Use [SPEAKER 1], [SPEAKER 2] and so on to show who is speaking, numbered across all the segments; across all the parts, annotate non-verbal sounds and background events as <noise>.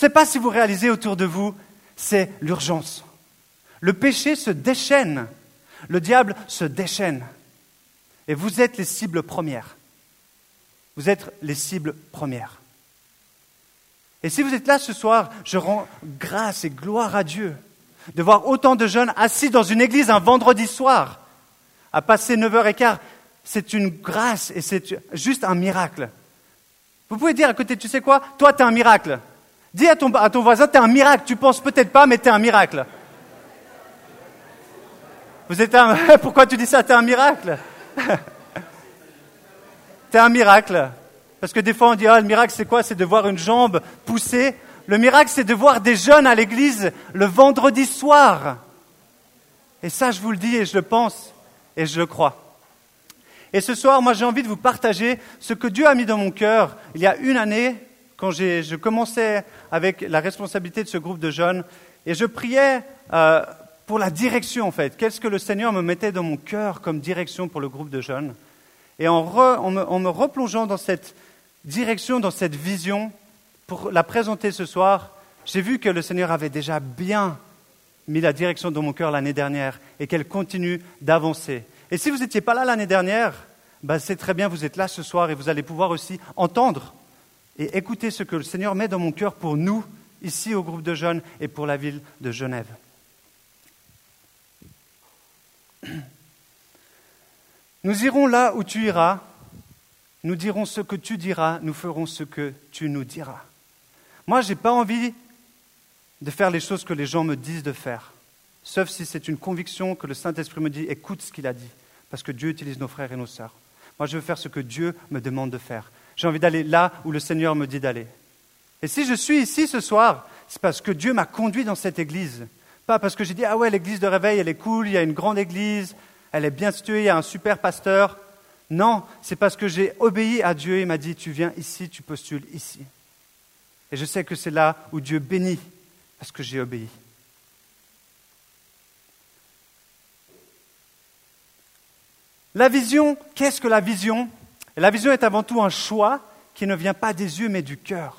[SPEAKER 1] Je ne sais pas si vous réalisez autour de vous, c'est l'urgence. Le péché se déchaîne. Le diable se déchaîne. Et vous êtes les cibles premières. Vous êtes les cibles premières. Et si vous êtes là ce soir, je rends grâce et gloire à Dieu de voir autant de jeunes assis dans une église un vendredi soir, à passer 9h15. C'est une grâce et c'est juste un miracle. Vous pouvez dire à côté, tu sais quoi? Toi, tu es un miracle. Dis à ton, à ton voisin, tu es un miracle. Tu penses peut-être pas, mais tu es un miracle. Vous êtes un... <laughs> Pourquoi tu dis ça? Tu es un miracle. <laughs> tu es un miracle. Parce que des fois, on dit, ah, le miracle, c'est quoi? C'est de voir une jambe pousser. Le miracle, c'est de voir des jeunes à l'église le vendredi soir. Et ça, je vous le dis et je le pense et je le crois. Et ce soir, moi, j'ai envie de vous partager ce que Dieu a mis dans mon cœur il y a une année, quand je commençais avec la responsabilité de ce groupe de jeunes, et je priais euh, pour la direction, en fait. Qu'est-ce que le Seigneur me mettait dans mon cœur comme direction pour le groupe de jeunes? Et en, en me replongeant dans cette direction, dans cette vision, pour la présenter ce soir, j'ai vu que le Seigneur avait déjà bien mis la direction dans mon cœur l'année dernière et qu'elle continue d'avancer. Et si vous n'étiez pas là l'année dernière, ben c'est très bien, vous êtes là ce soir et vous allez pouvoir aussi entendre et écouter ce que le Seigneur met dans mon cœur pour nous, ici au groupe de jeunes et pour la ville de Genève. <clears throat> Nous irons là où tu iras, nous dirons ce que tu diras, nous ferons ce que tu nous diras. Moi, je n'ai pas envie de faire les choses que les gens me disent de faire, sauf si c'est une conviction que le Saint-Esprit me dit, écoute ce qu'il a dit parce que Dieu utilise nos frères et nos sœurs. Moi, je veux faire ce que Dieu me demande de faire. J'ai envie d'aller là où le Seigneur me dit d'aller. Et si je suis ici ce soir, c'est parce que Dieu m'a conduit dans cette église. Pas parce que j'ai dit, ah ouais, l'église de réveil, elle est cool, il y a une grande église, elle est bien située, il y a un super pasteur. Non, c'est parce que j'ai obéi à Dieu et m'a dit, tu viens ici, tu postules ici. Et je sais que c'est là où Dieu bénit, parce que j'ai obéi. La vision, qu'est-ce que la vision? La vision est avant tout un choix qui ne vient pas des yeux mais du cœur.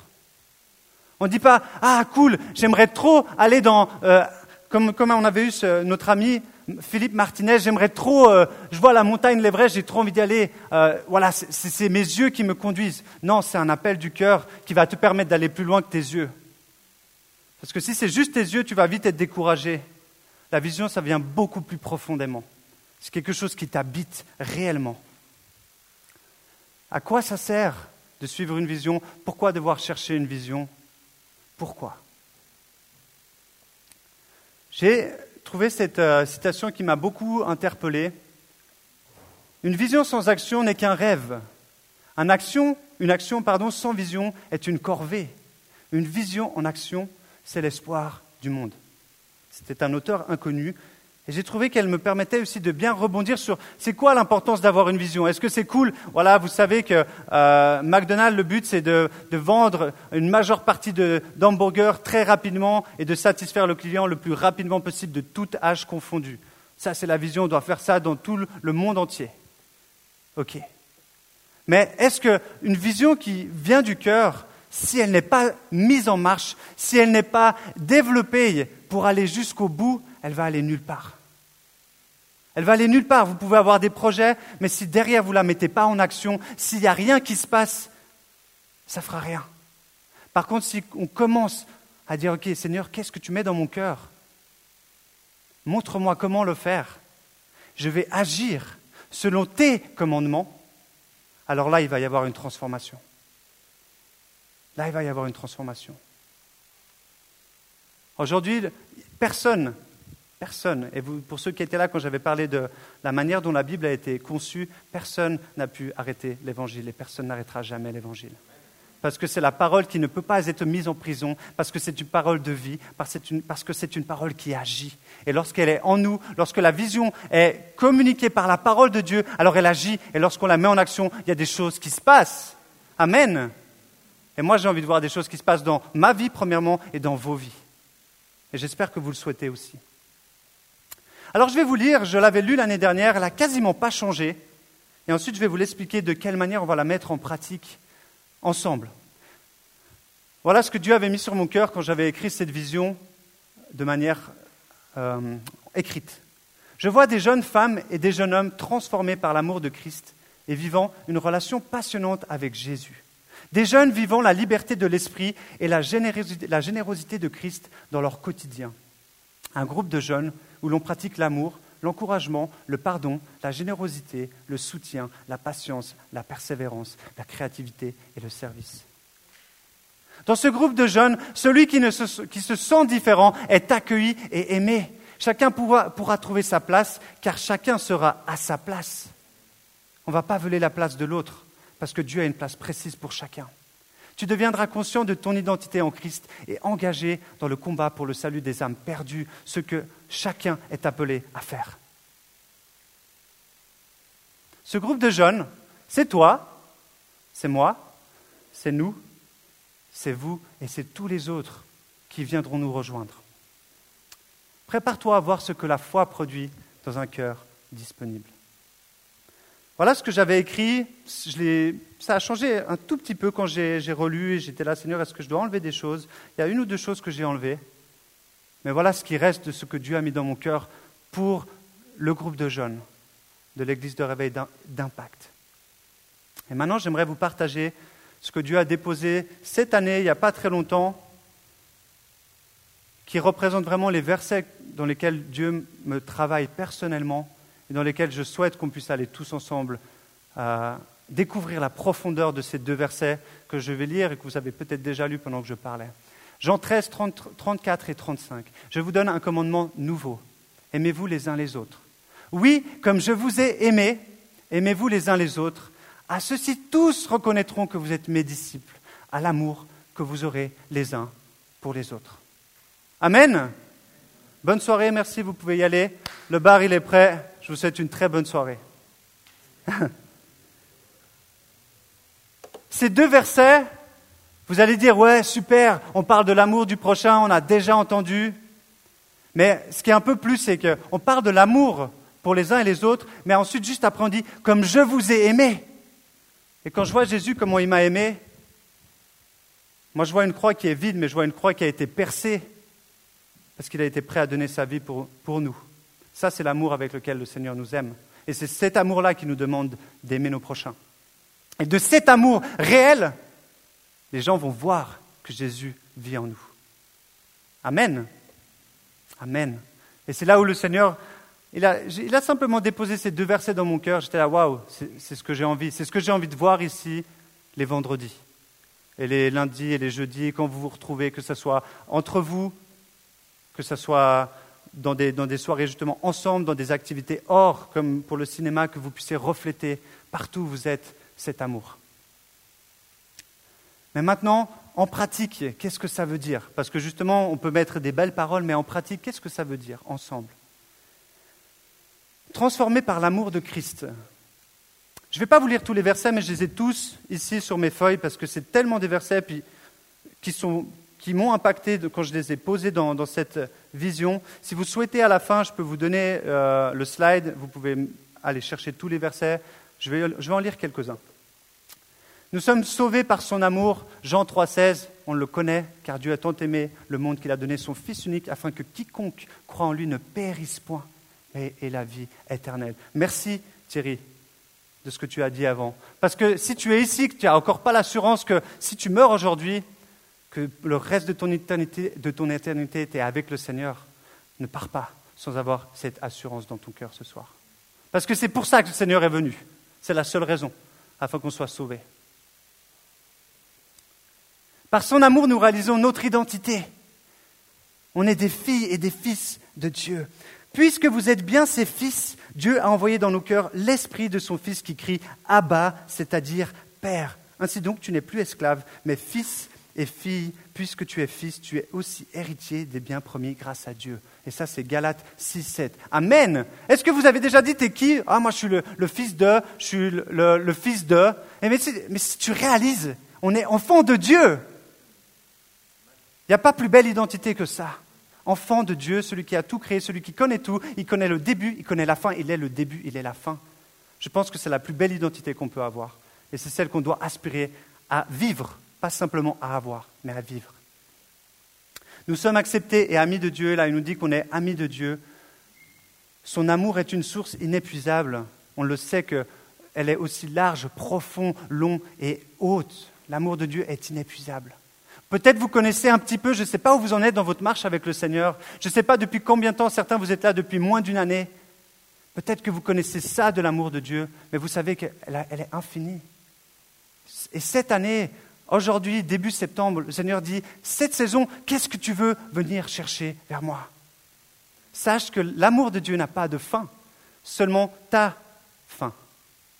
[SPEAKER 1] On ne dit pas Ah, cool, j'aimerais trop aller dans. Euh, comme, on avait eu notre ami Philippe Martinez, j'aimerais trop. Euh, je vois la montagne l'Everest, j'ai trop envie d'y aller. Euh, voilà, c'est mes yeux qui me conduisent. Non, c'est un appel du cœur qui va te permettre d'aller plus loin que tes yeux. Parce que si c'est juste tes yeux, tu vas vite être découragé. La vision, ça vient beaucoup plus profondément. C'est quelque chose qui t'habite réellement. À quoi ça sert de suivre une vision? Pourquoi devoir chercher une vision? Pourquoi? J'ai trouvé cette euh, citation qui m'a beaucoup interpellé. Une vision sans action n'est qu'un rêve. une action pardon, sans vision est une corvée. Une vision en action, c'est l'espoir du monde. C'était un auteur inconnu et j'ai trouvé qu'elle me permettait aussi de bien rebondir sur c'est quoi l'importance d'avoir une vision. Est-ce que c'est cool? Voilà, vous savez que euh, McDonald's, le but, c'est de, vendre une majeure partie d'hamburgers très rapidement et de satisfaire le client le plus rapidement possible de tout âge confondu. Ça, c'est la vision. On doit faire ça dans tout le monde entier. OK. Mais est-ce qu'une vision qui vient du cœur, si elle n'est pas mise en marche, si elle n'est pas développée pour aller jusqu'au bout, elle va aller nulle part. Elle va aller nulle part. Vous pouvez avoir des projets, mais si derrière vous ne la mettez pas en action, s'il n'y a rien qui se passe, ça ne fera rien. Par contre, si on commence à dire, OK, Seigneur, qu'est-ce que tu mets dans mon cœur? Montre-moi comment le faire. Je vais agir selon tes commandements. Alors là, il va y avoir une transformation. Là, il va y avoir une transformation. Aujourd'hui, personne Personne. Et pour ceux qui étaient là quand j'avais parlé de la manière dont la Bible a été conçue, personne n'a pu arrêter l'Évangile et personne n'arrêtera jamais l'Évangile. Parce que c'est la parole qui ne peut pas être mise en prison, parce que c'est une parole de vie, parce que c'est une parole qui agit. Et lorsqu'elle est en nous, lorsque la vision est communiquée par la parole de Dieu, alors elle agit. Et lorsqu'on la met en action, il y a des choses qui se passent. Amen. Et moi, j'ai envie de voir des choses qui se passent dans ma vie, premièrement, et dans vos vies. Et j'espère que vous le souhaitez aussi. Alors je vais vous lire, je l'avais lu l'année dernière, elle n'a quasiment pas changé. Et ensuite, je vais vous l'expliquer de quelle manière on va la mettre en pratique ensemble. Voilà ce que Dieu avait mis sur mon cœur quand j'avais écrit cette vision de manière euh, écrite. Je vois des jeunes femmes et des jeunes hommes transformés par l'amour de Christ et vivant une relation passionnante avec Jésus. Des jeunes vivant la liberté de l'esprit et la générosité, la générosité de Christ dans leur quotidien. Un groupe de jeunes où l'on pratique l'amour, l'encouragement, le pardon, la générosité, le soutien, la patience, la persévérance, la créativité et le service. Dans ce groupe de jeunes, celui qui, se, sent différent est accueilli et aimé. Chacun pourra trouver sa place, car chacun sera à sa place. On ne va pas voler la place de l'autre, parce que Dieu a une place précise pour chacun. Tu deviendras conscient de ton identité en Christ et engagé dans le combat pour le salut des âmes perdues, ce que chacun est appelé à faire. Ce groupe de jeunes, c'est toi, c'est moi, c'est nous, c'est vous et c'est tous les autres qui viendront nous rejoindre. Prépare-toi à voir ce que la foi produit dans un cœur disponible. Voilà ce que j'avais écrit. ça a changé un tout petit peu quand j'ai relu et j'étais là, Seigneur, est-ce que je dois enlever des choses? Il y a une ou deux choses que j'ai enlevées. Mais voilà ce qui reste de ce que Dieu a mis dans mon cœur pour le groupe de jeunes de l'Église de réveil d'impact. Et maintenant, j'aimerais vous partager ce que Dieu a déposé cette année, il n'y a pas très longtemps, qui représente vraiment les versets dans lesquels Dieu me travaille personnellement dans lesquels je souhaite qu'on puisse aller tous ensemble à découvrir la profondeur de ces deux versets que je vais lire et que vous avez peut-être déjà lu pendant que je parlais. Jean 13, 34 et 35. Je vous donne un commandement nouveau. Aimez-vous les uns les autres. Oui, comme je vous ai aimé, aimez-vous les uns les autres. À ceux-ci, tous reconnaîtront que vous êtes mes disciples, à l'amour que vous aurez les uns pour les autres. Amen. Bonne soirée, merci, vous pouvez y aller. Le bar, il est prêt. Je vous souhaite une très bonne soirée. <laughs> Ces deux versets, vous allez dire, ouais, super, on parle de l'amour du prochain, on a déjà entendu. Mais ce qui est un peu plus, c'est qu'on parle de l'amour pour les uns et les autres, mais ensuite, juste après, on dit, comme je vous ai aimé. Et quand je vois Jésus, comment il m'a aimé, moi je vois une croix qui est vide, mais je vois une croix qui a été percée parce qu'il a été prêt à donner sa vie pour, pour nous. Ça, c'est l'amour avec lequel le Seigneur nous aime. Et c'est cet amour-là qui nous demande d'aimer nos prochains. Et de cet amour réel, les gens vont voir que Jésus vit en nous. Amen. Amen. Et c'est là où le Seigneur, il a, simplement déposé ces deux versets dans mon cœur. J'étais là, waouh, c'est ce que j'ai envie. C'est ce que j'ai envie de voir ici les vendredis. Et les lundis et les jeudis, quand vous vous retrouvez, que ce soit entre vous, que ce soit dans des, dans des, soirées justement ensemble, dans des activités hors, comme pour le cinéma, que vous puissiez refléter partout où vous êtes cet amour. Mais maintenant, en pratique, qu'est-ce que ça veut dire? Parce que justement, on peut mettre des belles paroles, mais en pratique, qu'est-ce que ça veut dire ensemble? Transformé par l'amour de Christ. Je ne vais pas vous lire tous les versets, mais je les ai tous ici sur mes feuilles parce que c'est tellement des versets puis, qui sont qui m'ont impacté quand je les ai posés dans, cette vision. Si vous souhaitez à la fin, je peux vous donner euh, le slide, vous pouvez aller chercher tous les versets. Je vais, je vais en lire quelques-uns. Nous sommes sauvés par son amour. Jean 3,16, on le connaît, car Dieu a tant aimé le monde qu'il a donné son Fils unique, afin que quiconque croit en lui ne périsse point, mais ait la vie éternelle. Merci Thierry de ce que tu as dit avant. Parce que si tu es ici, que tu n'as encore pas l'assurance que si tu meurs aujourd'hui, que le reste de ton éternité, de ton éternité était avec le Seigneur, ne pars pas sans avoir cette assurance dans ton cœur ce soir. Parce que c'est pour ça que le Seigneur est venu. C'est la seule raison, afin qu'on soit sauvé. Par son amour, nous réalisons notre identité. On est des filles et des fils de Dieu. Puisque vous êtes bien ses fils, Dieu a envoyé dans nos cœurs l'esprit de son Fils qui crie Abba, c'est-à-dire Père. Ainsi donc, tu n'es plus esclave, mais fils et fille, puisque tu es fils, tu es aussi héritier des biens promis grâce à Dieu. Et ça, c'est Galates 6, 7. Amen. Est-ce que vous avez déjà dit, t'es qui? Ah, moi, je suis le, fils de, je suis le, fils de. Et mais, mais si tu réalises, on est enfant de Dieu. Il n'y a pas plus belle identité que ça. Enfant de Dieu, celui qui a tout créé, celui qui connaît tout, il connaît le début, il connaît la fin, il est le début, il est la fin. Je pense que c'est la plus belle identité qu'on peut avoir. Et c'est celle qu'on doit aspirer à vivre pas simplement à avoir, mais à vivre. Nous sommes acceptés et amis de Dieu. Là, il nous dit qu'on est amis de Dieu. Son amour est une source inépuisable. On le sait qu'elle est aussi large, profond, long et haute. L'amour de Dieu est inépuisable. Peut-être vous connaissez un petit peu, je ne sais pas où vous en êtes dans votre marche avec le Seigneur. Je ne sais pas depuis combien de temps, certains vous êtes là depuis moins d'une année. Peut-être que vous connaissez ça de l'amour de Dieu, mais vous savez qu'elle est infinie. Et cette année, aujourd'hui, début septembre, le Seigneur dit, cette saison, qu'est-ce que tu veux venir chercher vers moi? Sache que l'amour de Dieu n'a pas de fin, seulement ta fin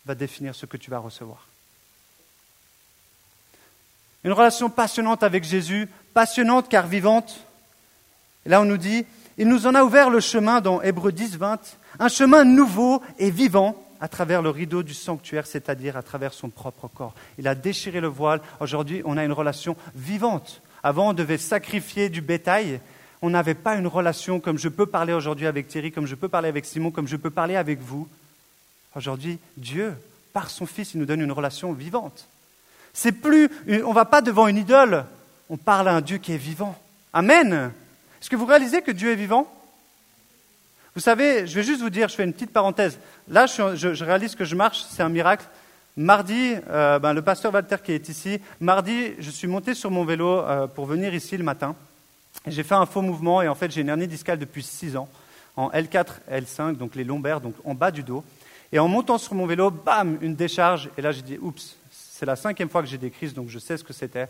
[SPEAKER 1] va définir ce que tu vas recevoir. Une relation passionnante avec Jésus, passionnante car vivante. Et là, on nous dit, il nous en a ouvert le chemin dans Hébreux 10, 20, un chemin nouveau et vivant à travers le rideau du sanctuaire, c'est-à-dire à travers son propre corps. Il a déchiré le voile. Aujourd'hui, on a une relation vivante. Avant, on devait sacrifier du bétail. On n'avait pas une relation comme je peux parler aujourd'hui avec Thierry, comme je peux parler avec Simon, comme je peux parler avec vous. Aujourd'hui, Dieu, par son Fils, il nous donne une relation vivante. C'est plus, on ne va pas devant une idole, on parle à un Dieu qui est vivant. Amen. Est-ce que vous réalisez que Dieu est vivant? Vous savez, je vais juste vous dire, je fais une petite parenthèse. Là, je, réalise que je marche, c'est un miracle. Mardi, euh, ben, le pasteur Walter qui est ici, mardi, je suis monté sur mon vélo euh, pour venir ici le matin. J'ai fait un faux mouvement et en fait, j'ai une hernie discale depuis 6 ans, en L4, L5, donc les lombaires, donc en bas du dos. Et en montant sur mon vélo, bam, une décharge. Et là, j'ai dit, oups, c'est la cinquième fois que j'ai des crises, donc je sais ce que c'était.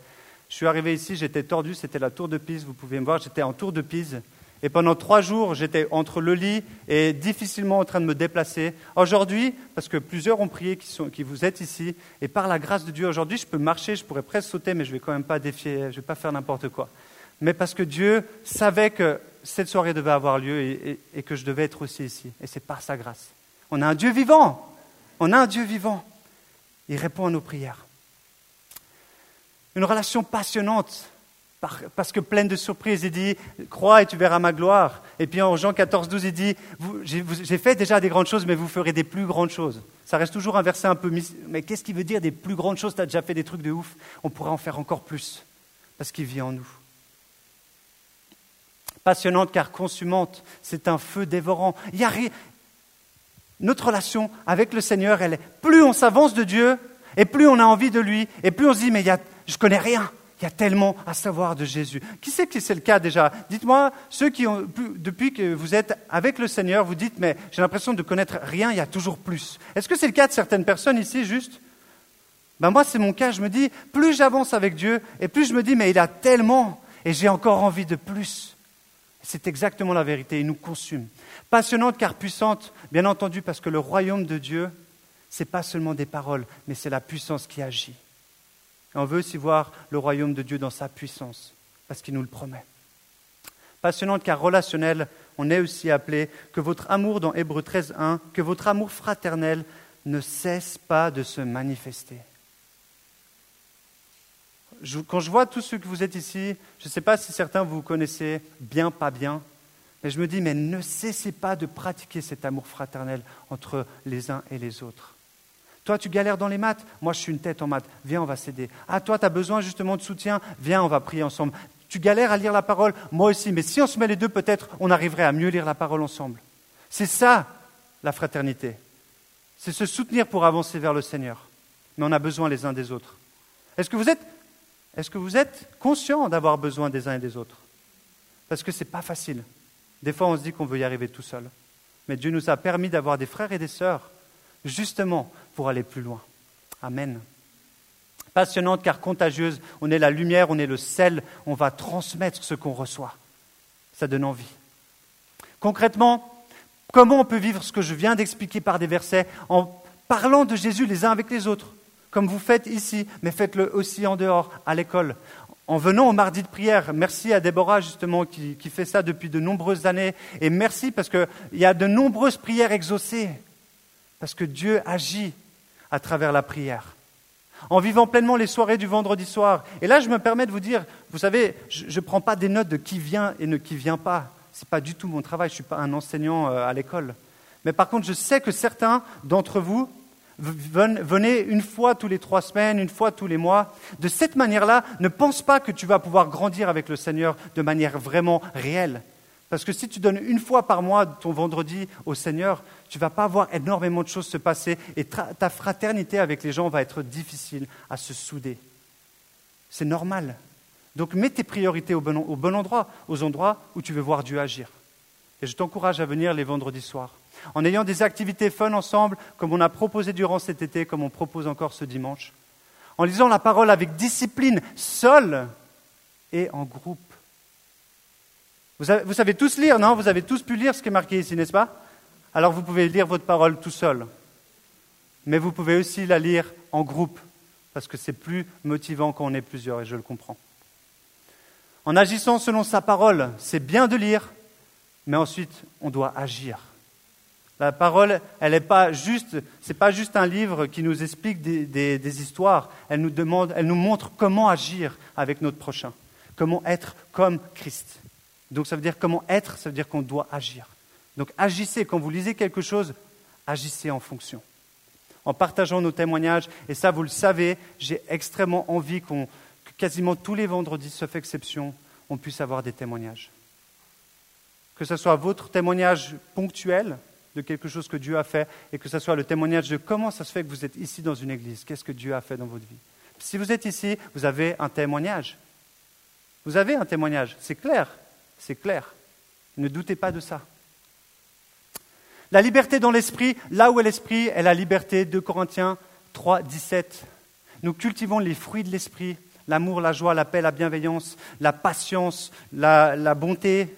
[SPEAKER 1] Je suis arrivé ici, j'étais tordu, c'était la tour de Pise, vous pouvez me voir, j'étais en tour de Pise. Et pendant trois jours, j'étais entre le lit et difficilement en train de me déplacer. Aujourd'hui, parce que plusieurs ont prié qui, vous êtes ici, et par la grâce de Dieu, aujourd'hui, je peux marcher, je pourrais presque sauter, mais je ne vais quand même pas défier, je ne vais pas faire n'importe quoi. Mais parce que Dieu savait que cette soirée devait avoir lieu et, et que je devais être aussi ici. Et c'est par sa grâce. On a un Dieu vivant. On a un Dieu vivant. Il répond à nos prières. Une relation passionnante parce que pleine de surprises, il dit Crois et tu verras ma gloire. Et puis en Jean 14, 12, il dit J'ai fait déjà des grandes choses, mais vous ferez des plus grandes choses. Ça reste toujours un verset un peu. Mais qu'est-ce qui veut dire des plus grandes choses? Tu as déjà fait des trucs de ouf. On pourrait en faire encore plus, parce qu'il vit en nous. Passionnante car consumante, c'est un feu dévorant. Il y a Notre relation avec le Seigneur, elle est. Plus on s'avance de Dieu, et plus on a envie de lui, et plus on se dit Mais y a... je connais rien. Il y a tellement à savoir de Jésus. Qui sait que c'est le cas déjà? Dites-moi, ceux qui ont, depuis que vous êtes avec le Seigneur, vous dites, mais j'ai l'impression de connaître rien, il y a toujours plus. Est-ce que c'est le cas de certaines personnes ici, juste? Ben Moi, c'est mon cas. Je me dis, plus j'avance avec Dieu, et plus je me dis, mais il a tellement, et j'ai encore envie de plus. C'est exactement la vérité, il nous consume. Passionnante car puissante, bien entendu, parce que le royaume de Dieu, ce n'est pas seulement des paroles, mais c'est la puissance qui agit. Et on veut aussi voir le royaume de Dieu dans sa puissance, parce qu'il nous le promet. Passionnante car relationnelle, on est aussi appelé que votre amour dans Hébreu 13.1, que votre amour fraternel ne cesse pas de se manifester. quand je vois tous ceux que vous êtes ici, je ne sais pas si certains vous connaissez bien, pas bien, mais je me dis, mais ne cessez pas de pratiquer cet amour fraternel entre les uns et les autres. Toi, tu galères dans les maths Moi, je suis une tête en maths. Viens, on va s'aider. Ah, toi, tu as besoin justement de soutien Viens, on va prier ensemble. Tu galères à lire la parole Moi aussi. Mais si on se met les deux, peut-être on arriverait à mieux lire la parole ensemble. C'est ça, la fraternité. C'est se soutenir pour avancer vers le Seigneur. Mais on a besoin les uns des autres. Est-ce que vous êtes, est-ce que vous êtes conscient d'avoir besoin des uns et des autres? Parce que ce n'est pas facile. Des fois, on se dit qu'on veut y arriver tout seul. Mais Dieu nous a permis d'avoir des frères et des sœurs, justement, pour aller plus loin. Amen. Passionnante car contagieuse, on est la lumière, on est le sel, on va transmettre ce qu'on reçoit. Ça donne envie. Concrètement, comment on peut vivre ce que je viens d'expliquer par des versets en parlant de Jésus les uns avec les autres, comme vous faites ici, mais faites-le aussi en dehors, à l'école. En venant au mardi de prière, merci à Déborah justement qui, fait ça depuis de nombreuses années, et merci parce qu'il y a de nombreuses prières exaucées, parce que Dieu agit à travers la prière, en vivant pleinement les soirées du vendredi soir. Et là, je me permets de vous dire, vous savez, je ne prends pas des notes de qui vient et ne qui vient pas. Ce n'est pas du tout mon travail, je ne suis pas un enseignant euh, à l'école. Mais par contre, je sais que certains d'entre vous, Venez une fois tous les trois semaines, une fois tous les mois. De cette manière-là, ne pense pas que tu vas pouvoir grandir avec le Seigneur de manière vraiment réelle. Parce que si tu donnes une fois par mois ton vendredi au Seigneur, tu vas pas voir énormément de choses se passer et ta fraternité avec les gens va être difficile à se souder. C'est normal. Donc mets tes priorités au bon, au bon endroit, aux endroits où tu veux voir Dieu agir. Et je t'encourage à venir les vendredis soirs. En ayant des activités fun ensemble, comme on a proposé durant cet été, comme on propose encore ce dimanche. En lisant la parole avec discipline, seul et en groupe. Vous, savez tous lire, non? Vous avez tous pu lire ce qui est marqué ici, n'est-ce pas? Alors vous pouvez lire votre parole tout seul. Mais vous pouvez aussi la lire en groupe, parce que c'est plus motivant quand on est plusieurs, et je le comprends. En agissant selon sa parole, c'est bien de lire, mais ensuite on doit agir. La parole, elle n'est pas juste, c'est pas juste un livre qui nous explique des, des, histoires. Elle nous demande, elle nous montre comment agir avec notre prochain, comment être comme Christ. Donc ça veut dire comment être, ça veut dire qu'on doit agir. Donc agissez, quand vous lisez quelque chose, agissez en fonction. En partageant nos témoignages, et ça vous le savez, j'ai extrêmement envie qu'on, que quasiment tous les vendredis, sauf exception, on puisse avoir des témoignages. Que ce soit votre témoignage ponctuel de quelque chose que Dieu a fait, et que ce soit le témoignage de comment ça se fait que vous êtes ici dans une église, qu'est-ce que Dieu a fait dans votre vie? Si vous êtes ici, vous avez un témoignage. Vous avez un témoignage, c'est clair. C'est clair. Ne doutez pas de ça. La liberté dans l'esprit, là où est l'esprit, est la liberté de Corinthiens 3, 17. Nous cultivons les fruits de l'esprit, l'amour, la joie, la paix, la bienveillance, la patience, la, bonté.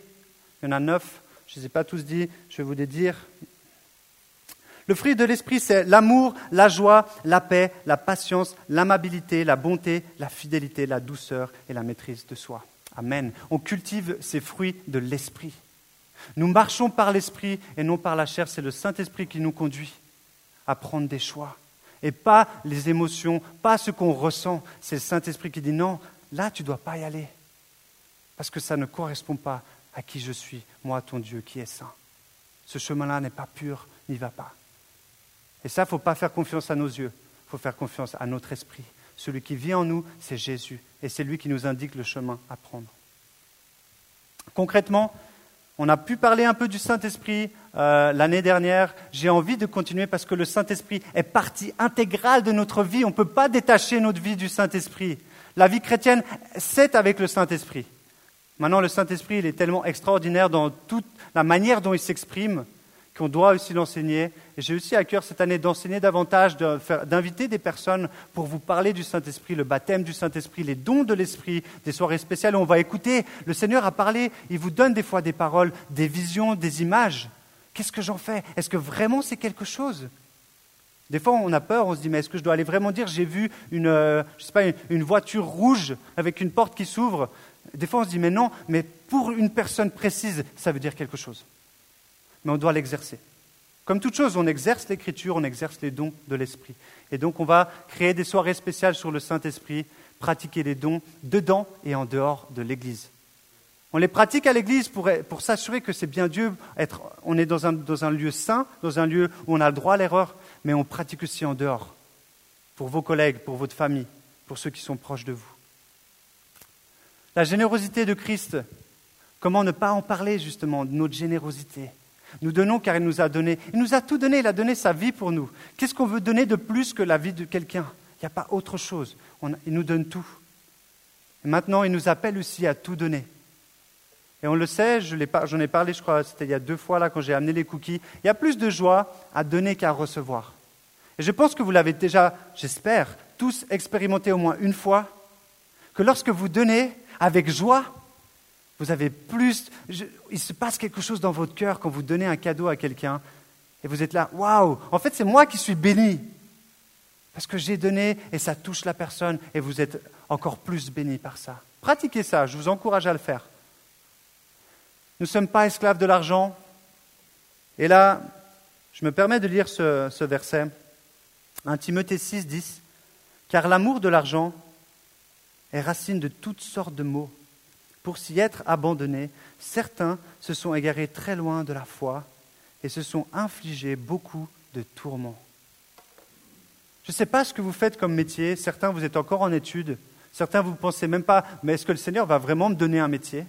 [SPEAKER 1] Il y en a neuf, je ne les ai pas tous dit, je vais vous les dire. Le fruit de l'esprit, c'est l'amour, la joie, la paix, la patience, l'amabilité, la bonté, la fidélité, la douceur et la maîtrise de soi. Amen. On cultive ces fruits de l'esprit. Nous marchons par l'esprit et non par la chair. C'est le Saint-Esprit qui nous conduit à prendre des choix. Et pas les émotions, pas ce qu'on ressent. C'est le Saint-Esprit qui dit non, là tu ne dois pas y aller. Parce que ça ne correspond pas à qui je suis, moi ton Dieu qui est saint. Ce chemin-là n'est pas pur, n'y va pas. Et ça, il ne faut pas faire confiance à nos yeux, il faut faire confiance à notre esprit. Celui qui vit en nous, c'est Jésus, et c'est lui qui nous indique le chemin à prendre. Concrètement, on a pu parler un peu du Saint-Esprit euh, l'année dernière. J'ai envie de continuer parce que le Saint-Esprit est partie intégrale de notre vie. On ne peut pas détacher notre vie du Saint-Esprit. La vie chrétienne, c'est avec le Saint-Esprit. Maintenant, le Saint-Esprit, il est tellement extraordinaire dans toute la manière dont il s'exprime qu'on doit aussi l'enseigner. Et j'ai aussi à cœur cette année d'enseigner davantage, d'inviter des personnes pour vous parler du Saint-Esprit, le baptême du Saint-Esprit, les dons de l'Esprit, des soirées spéciales où on va écouter. Le Seigneur a parlé, il vous donne des fois des paroles, des visions, des images. Qu'est-ce que j'en fais? Est-ce que vraiment c'est quelque chose? Des fois, on a peur, on se dit, mais est-ce que je dois aller vraiment dire, j'ai vu une, euh, une voiture rouge avec une porte qui s'ouvre? Des fois, on se dit, mais non, mais pour une personne précise, ça veut dire quelque chose mais on doit l'exercer. Comme toute chose, on exerce l'écriture, on exerce les dons de l'esprit. Et donc on va créer des soirées spéciales sur le Saint-Esprit, pratiquer les dons dedans et en dehors de l'Église. On les pratique à l'Église pour, pour s'assurer que c'est bien Dieu, être, on est dans un, dans un lieu saint, dans un lieu où on a le droit à l'erreur, mais on pratique aussi en dehors, pour vos collègues, pour votre famille, pour ceux qui sont proches de vous. La générosité de Christ, comment ne pas en parler justement, de notre générosité? Nous donnons car il nous a donné. Il nous a tout donné, il a donné sa vie pour nous. Qu'est-ce qu'on veut donner de plus que la vie de quelqu'un? Il n'y a pas autre chose. il nous donne tout. Et maintenant, il nous appelle aussi à tout donner. Et on le sait, j'en ai, parlé, je crois, c'était il y a deux fois là quand j'ai amené les cookies. Il y a plus de joie à donner qu'à recevoir. Et je pense que vous l'avez déjà, j'espère, tous expérimenté au moins une fois, que lorsque vous donnez avec joie, vous avez plus. il se passe quelque chose dans votre cœur quand vous donnez un cadeau à quelqu'un et vous êtes là, waouh, en fait c'est moi qui suis béni. Parce que j'ai donné et ça touche la personne et vous êtes encore plus béni par ça. Pratiquez ça, je vous encourage à le faire. Nous ne sommes pas esclaves de l'argent. Et là, je me permets de lire ce, ce verset, 1 Timothée 6, 10. Car l'amour de l'argent est racine de toutes sortes de maux pour s'y être abandonnés, certains se sont égarés très loin de la foi et se sont infligés beaucoup de tourments. Je ne sais pas ce que vous faites comme métier. Certains, vous êtes encore en études. Certains, vous ne pensez même pas, mais est-ce que le Seigneur va vraiment me donner un métier?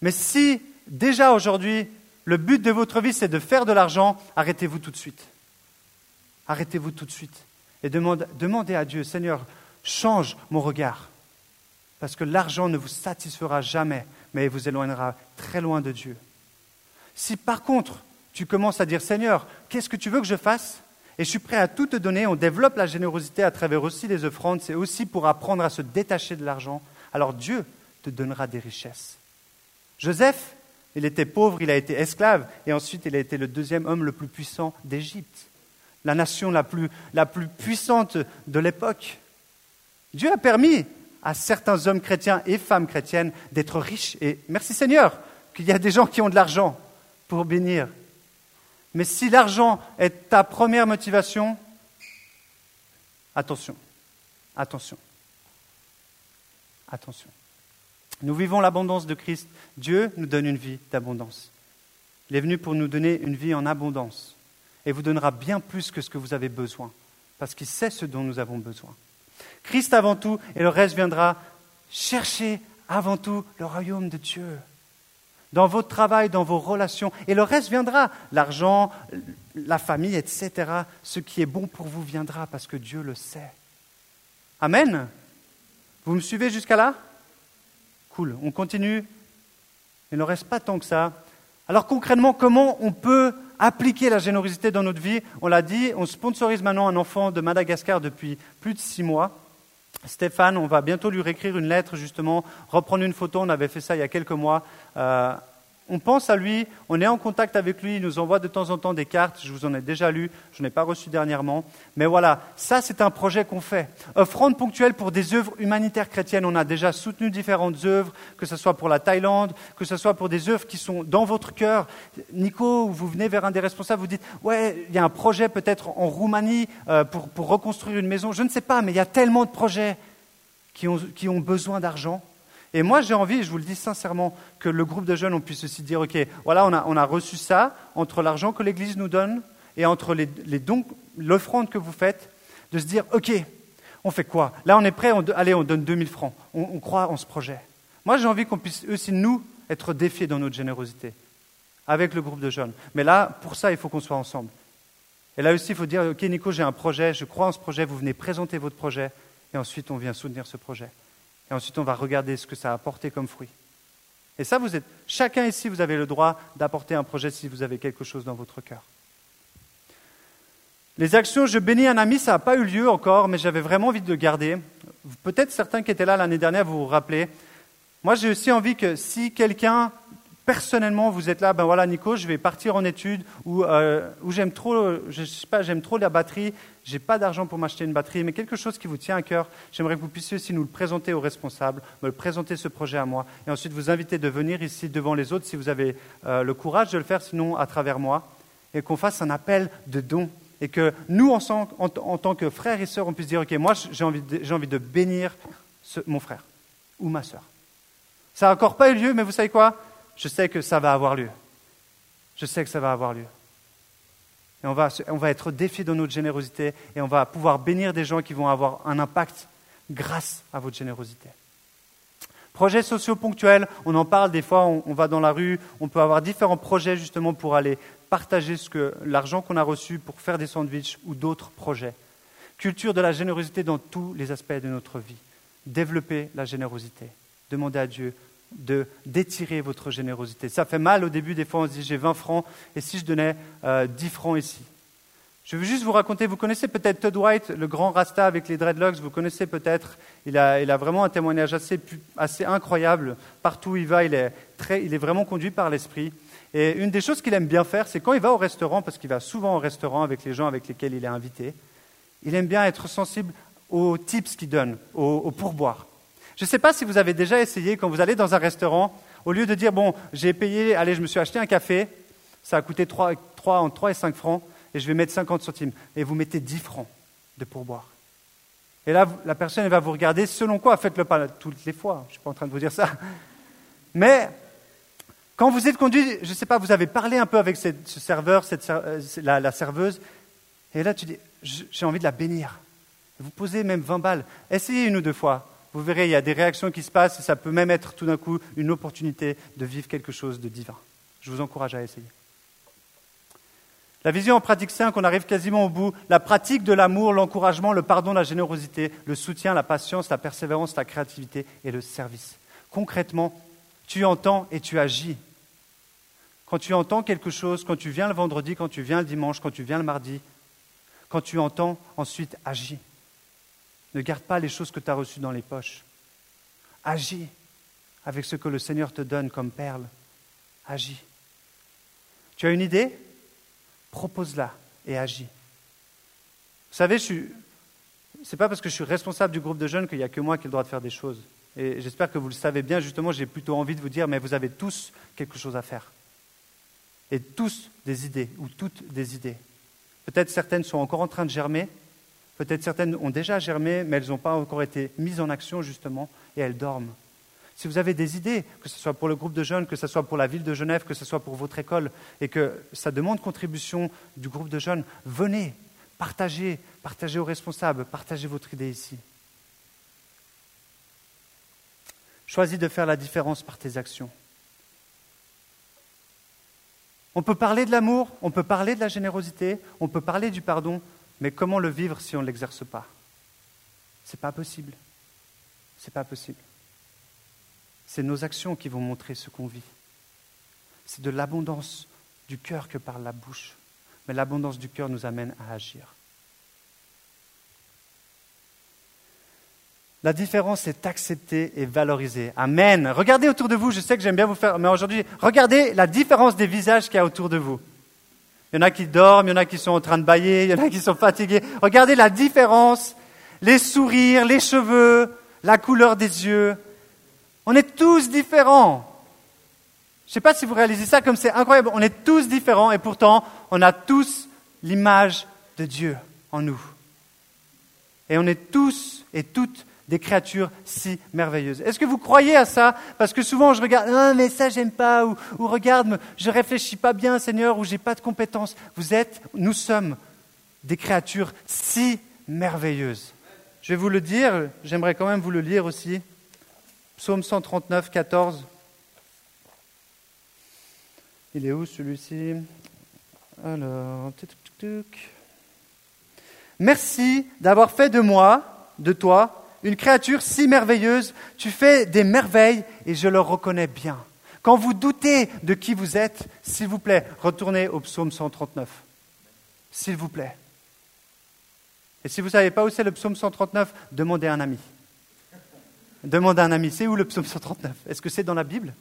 [SPEAKER 1] Mais si déjà aujourd'hui, le but de votre vie, c'est de faire de l'argent, arrêtez-vous tout de suite. Arrêtez-vous tout de suite. Et demandez à Dieu, Seigneur, change mon regard. Parce que l'argent ne vous satisfera jamais, mais vous éloignera très loin de Dieu. Si par contre, tu commences à dire, Seigneur, qu'est-ce que tu veux que je fasse? Et je suis prêt à tout te donner, on développe la générosité à travers aussi les offrandes, c'est aussi pour apprendre à se détacher de l'argent, alors Dieu te donnera des richesses. Joseph, il était pauvre, il a été esclave, et ensuite il a été le deuxième homme le plus puissant d'Égypte, la nation la plus, la plus puissante de l'époque. Dieu a permis à certains hommes chrétiens et femmes chrétiennes d'être riches, et merci Seigneur qu'il y a des gens qui ont de l'argent pour bénir mais si l'argent est ta première motivation, attention, attention, attention. Nous vivons l'abondance de Christ. Dieu nous donne une vie d'abondance. Il est venu pour nous donner une vie en abondance et vous donnera bien plus que ce que vous avez besoin, parce qu'il sait ce dont nous avons besoin. Christ avant tout, et le reste viendra. chercher avant tout le royaume de Dieu dans votre travail, dans vos relations, et le reste viendra. L'argent, la famille, etc. Ce qui est bon pour vous viendra parce que Dieu le sait. Amen. Vous me suivez jusqu'à là? Cool, on continue. Il ne reste pas tant que ça. Alors concrètement, comment on peut appliquer la générosité dans notre vie On l'a dit, on sponsorise maintenant un enfant de Madagascar depuis plus de six mois. Stéphane, on va bientôt lui réécrire une lettre, justement, reprendre une photo. On avait fait ça il y a quelques mois. Euh, on pense à lui, on est en contact avec lui, il nous envoie de temps en temps des cartes, je vous en ai déjà lu, je n'ai pas reçu dernièrement. Mais voilà, ça c'est un projet qu'on fait. Offrande ponctuelle pour des œuvres humanitaires chrétiennes. On a déjà soutenu différentes œuvres, que ce soit pour la Thaïlande, que ce soit pour des œuvres qui sont dans votre cœur. Nico, vous venez vers un des responsables, vous dites, ouais, il y a un projet peut-être en Roumanie euh, pour, reconstruire une maison. Je ne sais pas, mais il y a tellement de projets qui ont besoin d'argent. Et moi, j'ai envie, je vous le dis sincèrement, que le groupe de jeunes, on puisse aussi dire, OK, voilà, on a, reçu ça, entre l'argent que l'Église nous donne et entre les, dons, l'offrande que vous faites, de se dire, OK, on fait quoi? Là, on est prêt, allez, on donne 2000 francs. On, croit en ce projet. Moi, j'ai envie qu'on puisse aussi, nous, être défiés dans notre générosité, avec le groupe de jeunes. Mais là, pour ça, il faut qu'on soit ensemble. Et là aussi, il faut dire, OK, Nico, j'ai un projet, je crois en ce projet, vous venez présenter votre projet, et ensuite, on vient soutenir ce projet. Et ensuite, on va regarder ce que ça a apporté comme fruit. Et ça, vous êtes, chacun ici, vous avez le droit d'apporter un projet si vous avez quelque chose dans votre cœur. Les actions Je bénis un ami, ça n'a pas eu lieu encore, mais j'avais vraiment envie de le garder. Peut-être certains qui étaient là l'année dernière, vous vous rappelez. Moi, j'ai aussi envie que si quelqu'un personnellement, vous êtes là, ben voilà, Nico, je vais partir en études, ou, euh, j'aime trop, je sais pas, j'aime trop la batterie, j'ai pas d'argent pour m'acheter une batterie, mais quelque chose qui vous tient à cœur, j'aimerais que vous puissiez aussi nous le présenter aux responsables, me le présenter ce projet à moi, et ensuite vous inviter de venir ici devant les autres si vous avez euh, le courage de le faire, sinon à travers moi, et qu'on fasse un appel de don, et que nous, en, en, tant que frères et sœurs, on puisse dire, ok, moi j'ai envie, envie de bénir mon frère ou ma sœur. Ça n'a encore pas eu lieu, mais vous savez quoi? Je sais que ça va avoir lieu. Je sais que ça va avoir lieu. Et on va, être défié de notre générosité et on va pouvoir bénir des gens qui vont avoir un impact grâce à votre générosité. Projets sociaux ponctuels, on en parle des fois, on, va dans la rue, on peut avoir différents projets justement pour aller partager l'argent qu'on a reçu pour faire des sandwichs ou d'autres projets. Culture de la générosité dans tous les aspects de notre vie. Développer la générosité. Demander à Dieu de d'étirer votre générosité. Ça fait mal au début, des fois on se dit j'ai 20 francs, et si je donnais 10 euh, francs ici? Je veux juste vous raconter, vous connaissez peut-être Todd White, le grand rasta avec les dreadlocks, vous connaissez peut-être, il a, il a vraiment un témoignage assez, assez incroyable, partout où il va, il est, très, il est vraiment conduit par l'esprit. Et une des choses qu'il aime bien faire, c'est quand il va au restaurant, parce qu'il va souvent au restaurant avec les gens avec lesquels il est invité, il aime bien être sensible aux tips qu'il donne, aux, aux pourboires. Je ne sais pas si vous avez déjà essayé, quand vous allez dans un restaurant, au lieu de dire, bon, j'ai payé, allez, je me suis acheté un café, ça a coûté 3, 3, entre 3 et 5 francs, et je vais mettre 50 centimes. Et vous mettez 10 francs de pourboire. Et là, la personne va vous regarder, selon quoi? Faites-le pas toutes les fois, je ne suis pas en train de vous dire ça. <laughs> Mais quand vous êtes conduit, je ne sais pas, vous avez parlé un peu avec ce serveur, cette, euh, la, la, serveuse, et là tu dis, j'ai envie de la bénir. Vous posez même 20 balles. Essayez une ou deux fois. Vous verrez, il y a des réactions qui se passent et ça peut même être tout d'un coup une opportunité de vivre quelque chose de divin. Je vous encourage à essayer. La vision en pratique 5, on arrive quasiment au bout. La pratique de l'amour, l'encouragement, le pardon, la générosité, le soutien, la patience, la persévérance, la créativité et le service. Concrètement, tu entends et tu agis. Quand tu entends quelque chose, quand tu viens le vendredi, quand tu viens le dimanche, quand tu viens le mardi, quand tu entends, ensuite agis. Ne garde pas les choses que tu as reçues dans les poches. Agis avec ce que le Seigneur te donne comme perle. Agis. Tu as une idée? Propose-la et agis. Vous savez, ce n'est pas parce que je suis responsable du groupe de jeunes qu'il n'y a que moi qui ai le droit de faire des choses. Et j'espère que vous le savez bien, justement, j'ai plutôt envie de vous dire, mais vous avez tous quelque chose à faire. Et tous des idées, ou toutes des idées. Peut-être certaines sont encore en train de germer, peut-être certaines ont déjà germé, mais elles n'ont pas encore été mises en action, justement, et elles dorment. Si vous avez des idées, que ce soit pour le groupe de jeunes, que ce soit pour la ville de Genève, que ce soit pour votre école, et que ça demande contribution du groupe de jeunes, venez, partagez, partagez aux responsables, partagez votre idée ici. Choisis de faire la différence par tes actions. On peut parler de l'amour, on peut parler de la générosité, on peut parler du pardon, mais comment le vivre si on ne l'exerce pas? Ce n'est pas possible. Ce n'est pas possible. C'est nos actions qui vont montrer ce qu'on vit. C'est de l'abondance du cœur que parle la bouche. Mais l'abondance du cœur nous amène à agir. La différence est acceptée et valorisée. Amen. Regardez autour de vous, je sais que j'aime bien vous faire, mais aujourd'hui, regardez la différence des visages qu'il y a autour de vous. Il y en a qui dorment, il y en a qui sont en train de bailler, il y en a qui sont fatigués. Regardez la différence, les sourires, les cheveux, la couleur des yeux, on est tous différents. Je ne sais pas si vous réalisez ça comme c'est incroyable. On est tous différents et pourtant, on a tous l'image de Dieu en nous. Et on est tous et toutes des créatures si merveilleuses. Est-ce que vous croyez à ça? Parce que souvent je regarde, ah, mais ça j'aime pas, ou, regarde, je réfléchis pas bien, Seigneur, ou j'ai pas de compétences. Vous êtes, nous sommes des créatures si merveilleuses. Je vais vous le dire, j'aimerais quand même vous le lire aussi. Psaume 139, 14. Il est où celui-ci? Alors, Merci d'avoir fait de moi, de toi, une créature si merveilleuse. Tu fais des merveilles et je le reconnais bien. Quand vous doutez de qui vous êtes, s'il vous plaît, retournez au psaume 139. S'il vous plaît. Et si vous ne savez pas où c'est le psaume 139, demandez à un ami. Demande à un ami, c'est où le psaume 139 Est-ce que c'est dans la Bible?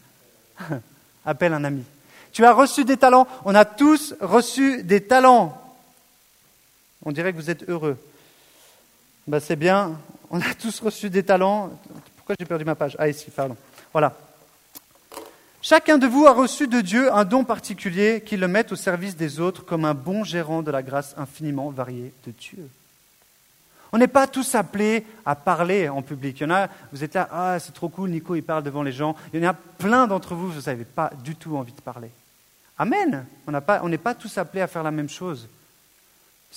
[SPEAKER 1] <laughs> Appelle un ami. Tu as reçu des talents, on a tous reçu des talents. On dirait que vous êtes heureux. Ben, c'est bien, on a tous reçu des talents. Pourquoi j'ai perdu ma page? Ah ici, pardon. Voilà. Chacun de vous a reçu de Dieu un don particulier qui le met au service des autres comme un bon gérant de la grâce infiniment variée de Dieu. On n'est pas tous appelés à parler en public. Il y en a, vous êtes là, ah, c'est trop cool, Nico, il parle devant les gens. Il y en a plein d'entre vous, vous n'avez pas du tout envie de parler. Amen. On n'est pas, tous appelés à faire la même chose.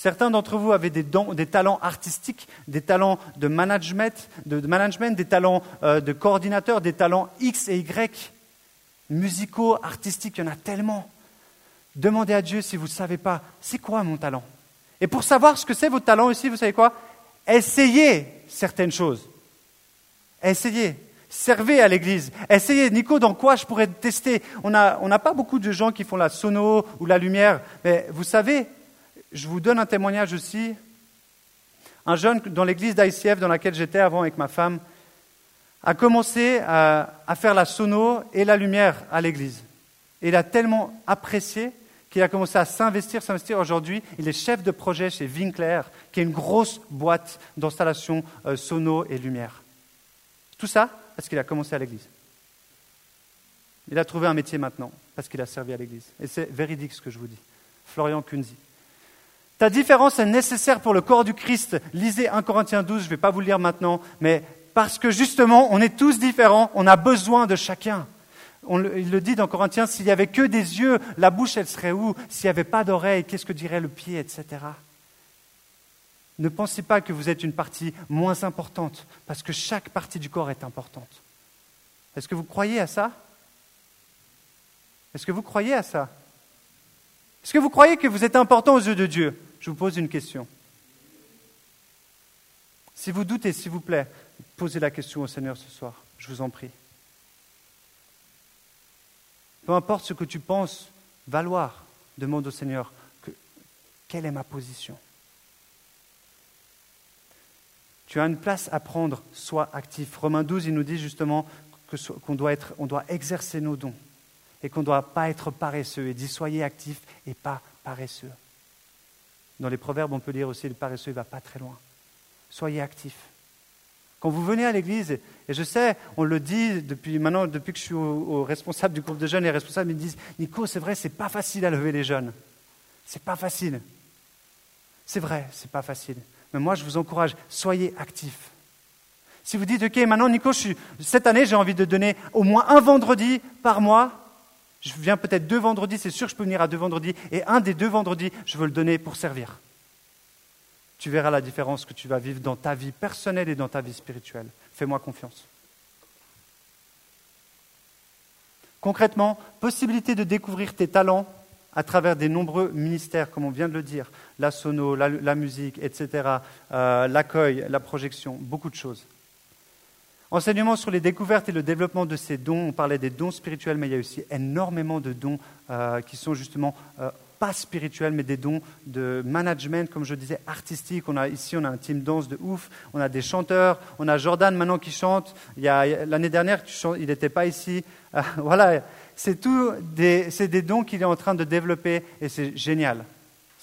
[SPEAKER 1] Certains d'entre vous avaient des, talents artistiques, des talents de management, de, management des talents euh, de coordinateur, des talents X et Y, musicaux, artistiques, il y en a tellement. Demandez à Dieu si vous ne savez pas, c'est quoi mon talent? Et pour savoir ce que c'est votre talent aussi, vous savez quoi? Essayez certaines choses. Essayez. Servez à l'église. Essayez. Nico, dans quoi je pourrais tester? On n'a pas beaucoup de gens qui font la sono ou la lumière. Mais vous savez, je vous donne un témoignage aussi. Un jeune dans l'église d'ICF dans laquelle j'étais avant avec ma femme a commencé à, faire la sono et la lumière à l'église. Et il a tellement apprécié qu'il a commencé à s'investir, s'investir. Aujourd'hui, il est chef de projet chez Winkler, qui est une grosse boîte d'installation euh, sono et lumière. Tout ça parce qu'il a commencé à l'église. Il a trouvé un métier maintenant parce qu'il a servi à l'église. Et c'est véridique ce que je vous dis. Florian Kunzi. Ta différence est nécessaire pour le corps du Christ. Lisez 1 Corinthiens 12, je ne vais pas vous le lire maintenant, mais parce que justement, on est tous différents, on a besoin de chacun il le dit dans Corinthiens, s'il n'y avait que des yeux, la bouche, elle serait où? S'il n'y avait pas d'oreilles, qu'est-ce que dirait le pied, etc. Ne pensez pas que vous êtes une partie moins importante, parce que chaque partie du corps est importante. Est-ce que vous croyez à ça? Est-ce que vous croyez à ça? Est-ce que vous croyez que vous êtes important aux yeux de Dieu? Je vous pose une question. Si vous doutez, s'il vous plaît, posez la question au Seigneur ce soir. Je vous en prie. Peu importe ce que tu penses valoir, demande au Seigneur quelle est ma position. Tu as une place à prendre, sois actif. Romains 12, il nous dit justement qu'on doit, doit exercer nos dons et qu'on ne doit pas être paresseux. Il dit soyez actifs et pas paresseux. Dans les proverbes, on peut lire aussi le paresseux ne va pas très loin. Soyez actifs. Quand vous venez à l'église, et je sais, on le dit depuis maintenant, depuis que je suis au, responsable du groupe de jeunes, les responsables me disent Nico, c'est vrai, c'est pas facile à lever les jeunes. C'est pas facile. C'est vrai, c'est pas facile. Mais moi, je vous encourage, soyez actifs. Si vous dites, OK, maintenant, Nico, cette année, j'ai envie de donner au moins un vendredi par mois. Je viens peut-être deux vendredis, c'est sûr que je peux venir à deux vendredis. Et un des deux vendredis, je veux le donner pour servir. Tu verras la différence que tu vas vivre dans ta vie personnelle et dans ta vie spirituelle. Fais-moi confiance. Concrètement, possibilité de découvrir tes talents à travers des nombreux ministères, comme on vient de le dire, la sono, la, musique, etc., euh, l'accueil, la projection, beaucoup de choses. Enseignement sur les découvertes et le développement de ces dons. On parlait des dons spirituels, mais il y a aussi énormément de dons euh, qui sont justement euh, pas spirituels, mais des dons de management, comme je disais, artistique. On a, ici, on a un team danse de ouf. On a des chanteurs. On a Jordan maintenant qui chante. L'année dernière, il n'était pas ici. <laughs> voilà, c'est tout des, des dons qu'il est en train de développer et c'est génial.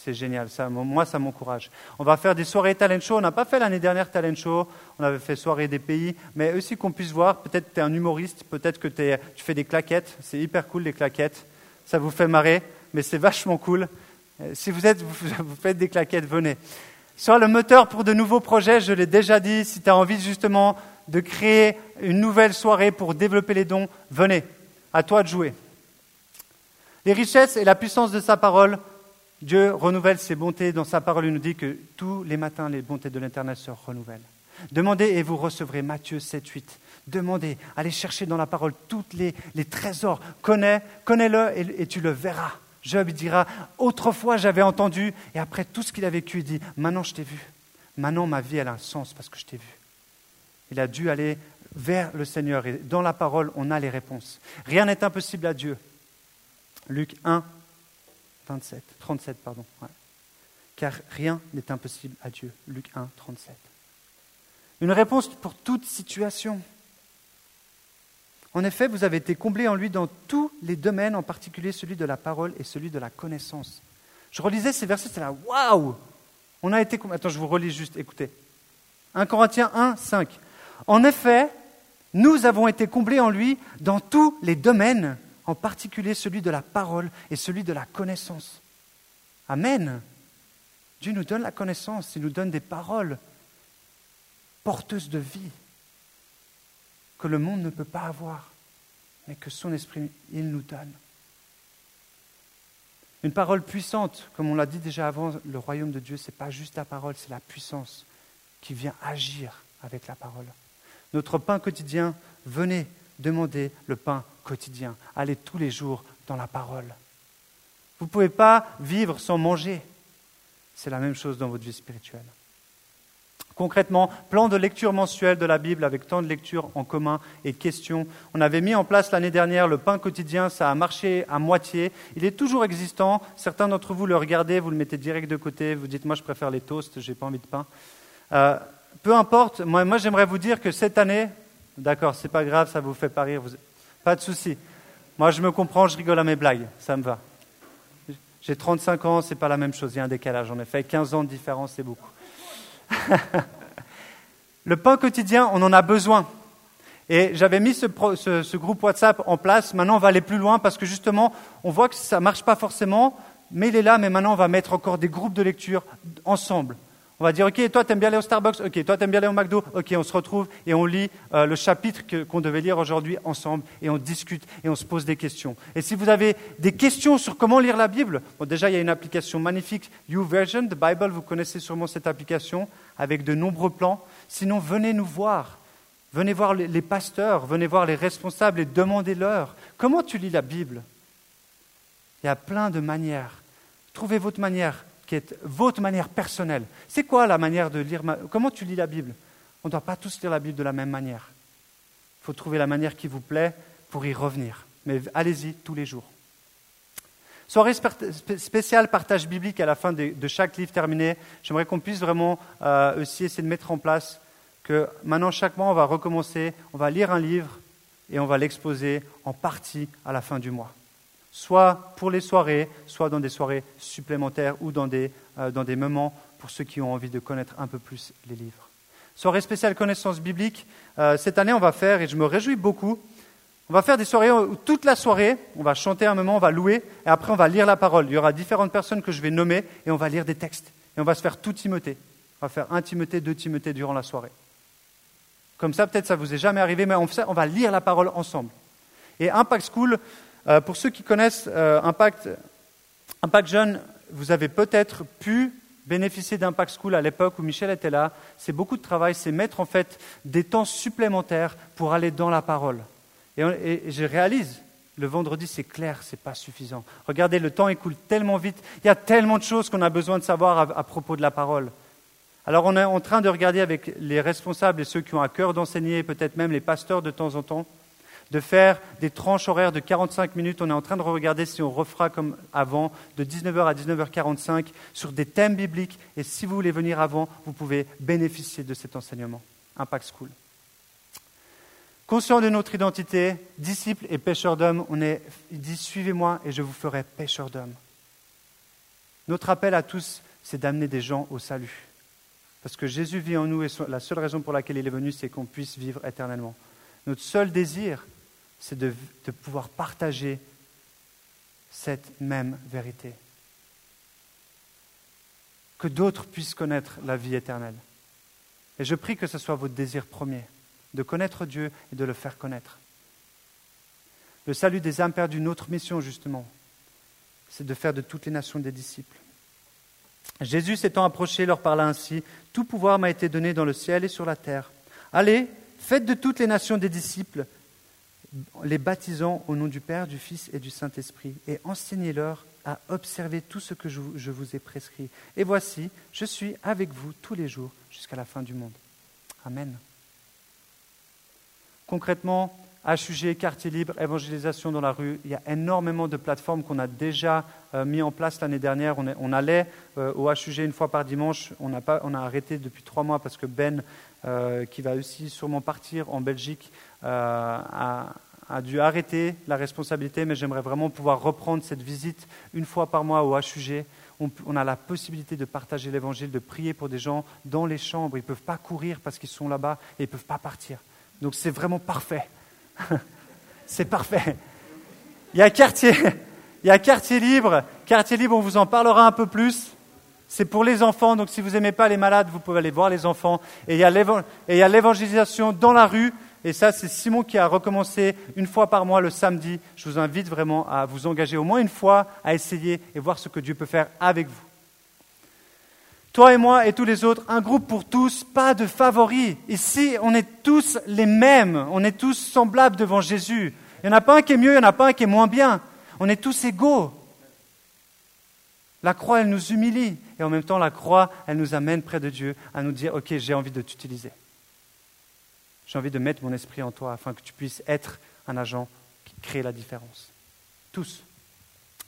[SPEAKER 1] C'est génial, ça, moi ça m'encourage. On va faire des soirées talent show. On n'a pas fait l'année dernière talent show, on avait fait soirée des pays, mais aussi qu'on puisse voir, peut-être que tu es un humoriste, peut-être que tu fais des claquettes, c'est hyper cool les claquettes, ça vous fait marrer, mais c'est <laughs> vachement cool. Euh, si vous, êtes, <laughs> vous faites des claquettes, venez. Sur le moteur pour de nouveaux projets, je l'ai déjà dit, si tu as envie justement de créer une nouvelle soirée pour développer les dons, venez. À toi de jouer. Les richesses et la puissance de sa parole, Dieu renouvelle ses bontés dans sa parole. Il nous dit que tous les matins, les bontés de l'Éternel se renouvellent. Demandez et vous recevrez. Matthieu 7, 8. Demandez, allez chercher dans la parole tous les, trésors. Connais, connais-le et, tu le verras. Job dira, autrefois j'avais entendu, et après tout ce qu'il a vécu, il dit, maintenant je t'ai vu. Maintenant ma vie a un sens parce que je t'ai vu. Il a dû aller vers le Seigneur. Et dans la parole, on a les réponses. Rien n'est impossible à Dieu. Luc 1, 27, 37, pardon. Car rien n'est impossible à Dieu. Luc 1, 37. Une réponse pour toute situation. En effet, vous avez été comblé en lui dans tous les domaines, en particulier celui de la parole et celui de la connaissance. Je relisais ces versets, c'est là, waouh On a été. Attends, je vous relis juste, écoutez. 1 Corinthiens 1, 5. En effet, nous avons été comblés en lui dans tous les domaines, en particulier celui de la parole et celui de la connaissance. Amen. Dieu nous donne la connaissance, il nous donne des paroles porteuses de vie que le monde ne peut pas avoir, mais que son esprit, il nous donne. Une parole puissante, comme on l'a dit déjà avant, le royaume de Dieu, ce n'est pas juste la parole, c'est la puissance qui vient agir avec la parole. Notre pain quotidien, venez demander le pain quotidien. Allez tous les jours dans la parole. Vous ne pouvez pas vivre sans manger. C'est la même chose dans votre vie spirituelle. Concrètement, plan de lecture mensuel de la Bible avec tant de lectures en commun et questions. On avait mis en place l'année dernière le pain quotidien, ça a marché à moitié. Il est toujours existant. Certains d'entre vous le regardez, vous le mettez direct de côté, vous dites moi je préfère les toasts, j'ai pas envie de pain. Euh, peu importe, moi j'aimerais vous dire que cette année, d'accord, c'est pas grave, ça vous fait pas rire, pas de souci. Moi je me comprends, je rigole à mes blagues, ça me va. J'ai 35 ans, c'est pas la même chose, il y a un décalage en effet, 15 ans de différence, c'est beaucoup. <laughs> le pain quotidien, on en a besoin. Et j'avais mis ce, ce, groupe WhatsApp en place. Maintenant, on va aller plus loin parce que justement, on voit que ça ne marche pas forcément, mais il est là. Mais maintenant, on va mettre encore des groupes de lecture ensemble. On va dire, OK, toi, t'aimes bien aller au Starbucks, OK, toi, t'aimes bien aller au McDo, OK, on se retrouve et on lit euh, le chapitre qu'on devait lire aujourd'hui ensemble et on discute et on se pose des questions. Et si vous avez des questions sur comment lire la Bible, bon, déjà, il y a une application magnifique, YouVersion, The Bible, vous connaissez sûrement cette application, avec de nombreux plans. Sinon, venez nous voir. Venez voir les pasteurs, venez voir les responsables et demandez-leur comment tu lis la Bible? Il y a plein de manières. Trouvez votre manière qui est votre manière personnelle. C'est quoi la manière de lire Comment tu lis la Bible? On ne doit pas tous lire la Bible de la même manière. Il faut trouver la manière qui vous plaît pour y revenir. Mais allez-y tous les jours. Soirée spéciale partage biblique à la fin de, chaque livre terminé. J'aimerais qu'on puisse vraiment euh, aussi essayer de mettre en place que maintenant, chaque mois, on va recommencer, on va lire un livre et on va l'exposer en partie à la fin du mois soit pour les soirées, soit dans des soirées supplémentaires ou dans des, euh, dans des moments pour ceux qui ont envie de connaître un peu plus les livres. Soirée spéciale connaissance biblique, euh, cette année on va faire, et je me réjouis beaucoup, on va faire des soirées où toute la soirée, on va chanter un moment, on va louer, et après on va lire la parole. Il y aura différentes personnes que je vais nommer, et on va lire des textes. Et on va se faire tout Timothée. On va faire un Timothée, deux Timothée durant la soirée. Comme ça, peut-être ça vous est jamais arrivé, mais on, on va lire la parole ensemble. Et Impact School, euh, pour ceux qui connaissent euh, Impact, Impact Jeune, vous avez peut-être pu bénéficier d'Impact School à l'époque où Michel était là. C'est beaucoup de travail, c'est mettre en fait des temps supplémentaires pour aller dans la parole. Et, je réalise, le vendredi, c'est clair, c'est pas suffisant. Regardez, le temps écoule tellement vite. Il y a tellement de choses qu'on a besoin de savoir à, propos de la parole. Alors, on est en train de regarder avec les responsables et ceux qui ont à cœur d'enseigner, peut-être même les pasteurs de temps en temps, de faire des tranches horaires de 45 minutes. On est en train de regarder si on refera comme avant, de 19h à 19h45, sur des thèmes bibliques. Et si vous voulez venir avant, vous pouvez bénéficier de cet enseignement. Impact School. Conscient de notre identité, disciples et pêcheurs d'hommes, on est, il dit Suivez-moi et je vous ferai pêcheurs d'hommes. Notre appel à tous, c'est d'amener des gens au salut. Parce que Jésus vit en nous et la seule raison pour laquelle il est venu, c'est qu'on puisse vivre éternellement. Notre seul désir, c'est de, pouvoir partager cette même vérité. Que d'autres puissent connaître la vie éternelle. Et je prie que ce soit votre désir premier, de connaître Dieu et de le faire connaître. Le salut des âmes perdues, notre mission justement, c'est de faire de toutes les nations des disciples. Jésus s'étant approché leur parla ainsi, Tout pouvoir m'a été donné dans le ciel et sur la terre. Allez, faites de toutes les nations des disciples, les baptisant au nom du Père, du Fils et du Saint-Esprit, et enseignez-leur à observer tout ce que je, vous ai prescrit. Et voici, je suis avec vous tous les jours jusqu'à la fin du monde. Amen. Concrètement, HUG, quartier libre, évangélisation dans la rue, il y a énormément de plateformes qu'on a déjà euh, mis en place l'année dernière. On, allait euh, au HUG une fois par dimanche. On a, pas, on a arrêté depuis trois mois parce que Ben, euh, qui va aussi sûrement partir en Belgique, a, a dû arrêter la responsabilité, mais j'aimerais vraiment pouvoir reprendre cette visite une fois par mois au HUG. On, a la possibilité de partager l'évangile, de prier pour des gens dans les chambres. Ils ne peuvent pas courir parce qu'ils sont là-bas et ils ne peuvent pas partir. Donc c'est vraiment parfait. <laughs> c'est parfait. Il y a quartier, <laughs> il y a quartier libre. Quartier libre, on vous en parlera un peu plus. C'est pour les enfants, donc si vous n'aimez pas les malades, vous pouvez aller voir les enfants. Et il y a l'évangélisation dans la rue. Et ça, c'est Simon qui a recommencé une fois par mois le samedi. Je vous invite vraiment à vous engager au moins une fois, à essayer et voir ce que Dieu peut faire avec vous. Toi et moi et tous les autres, un groupe pour tous, pas de favoris. Ici, on est tous les mêmes, on est tous semblables devant Jésus. Il n'y en a pas un qui est mieux, il n'y en a pas un qui est moins bien. On est tous égaux. La croix, elle nous humilie. Et en même temps, la croix, elle nous amène près de Dieu à nous dire, OK, j'ai envie de t'utiliser. J'ai envie de mettre mon esprit en toi afin que tu puisses être un agent qui crée la différence. Tous.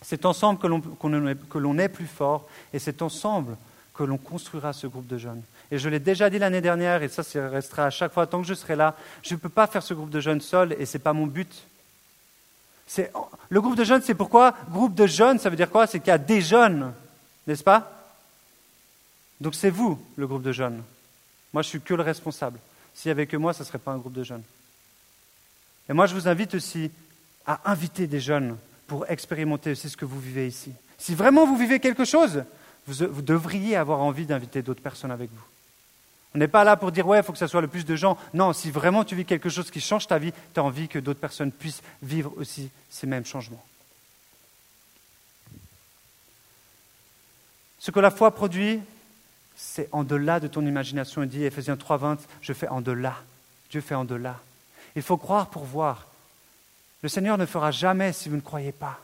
[SPEAKER 1] C'est ensemble que l'on est plus fort et c'est ensemble que l'on construira ce groupe de jeunes. Et je l'ai déjà dit l'année dernière, et ça, restera à chaque fois tant que je serai là. Je ne peux pas faire ce groupe de jeunes seul, et ce n'est pas mon but. Le groupe de jeunes, c'est pourquoi? Groupe de jeunes, ça veut dire quoi? C'est qu'il y a des jeunes, n'est-ce pas? Donc c'est vous, le groupe de jeunes. Moi, je suis que le responsable. S'il n'y avait que moi, ce ne serait pas un groupe de jeunes. Et moi, je vous invite aussi à inviter des jeunes pour expérimenter aussi ce que vous vivez ici. Si vraiment vous vivez quelque chose, vous, devriez avoir envie d'inviter d'autres personnes avec vous. On n'est pas là pour dire, ouais, il faut que ce soit le plus de gens. Non, si vraiment tu vis quelque chose qui change ta vie, tu as envie que d'autres personnes puissent vivre aussi ces mêmes changements. Ce que la foi produit, c'est en delà de ton imagination. Il dit, Ephésiens 3.20, je fais en delà. Dieu fait en delà. Il faut croire pour voir. Le Seigneur ne fera jamais si vous ne croyez pas.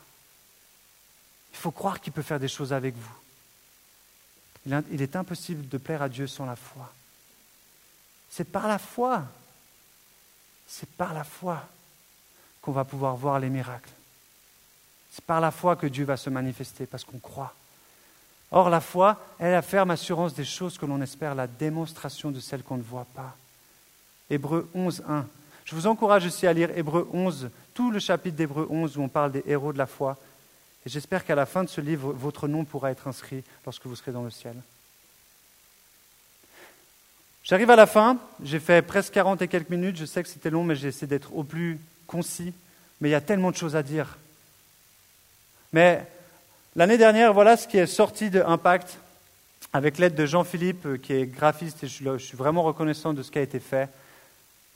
[SPEAKER 1] Il faut croire qu'il peut faire des choses avec vous. Il est impossible de plaire à Dieu sans la foi. C'est par la foi. C'est par la foi qu'on va pouvoir voir les miracles. C'est par la foi que Dieu va se manifester, parce qu'on croit. Or, la foi est la ferme assurance des choses que l'on espère, la démonstration de celles qu'on ne voit pas. Hébreu 11, 1. Je vous encourage aussi à lire Hébreu 11, tout le chapitre d'Hébreu 11 où on parle des héros de la foi. Et j'espère qu'à la fin de ce livre, votre nom pourra être inscrit lorsque vous serez dans le ciel. J'arrive à la fin, j'ai fait presque 40 et quelques minutes, je sais que c'était long, mais j'ai essayé d'être au plus concis, mais il y a tellement de choses à dire. Mais l'année dernière, voilà ce qui est sorti de Impact, avec l'aide de Jean-Philippe, euh, qui est graphiste, et je suis vraiment reconnaissant de ce qui a été fait.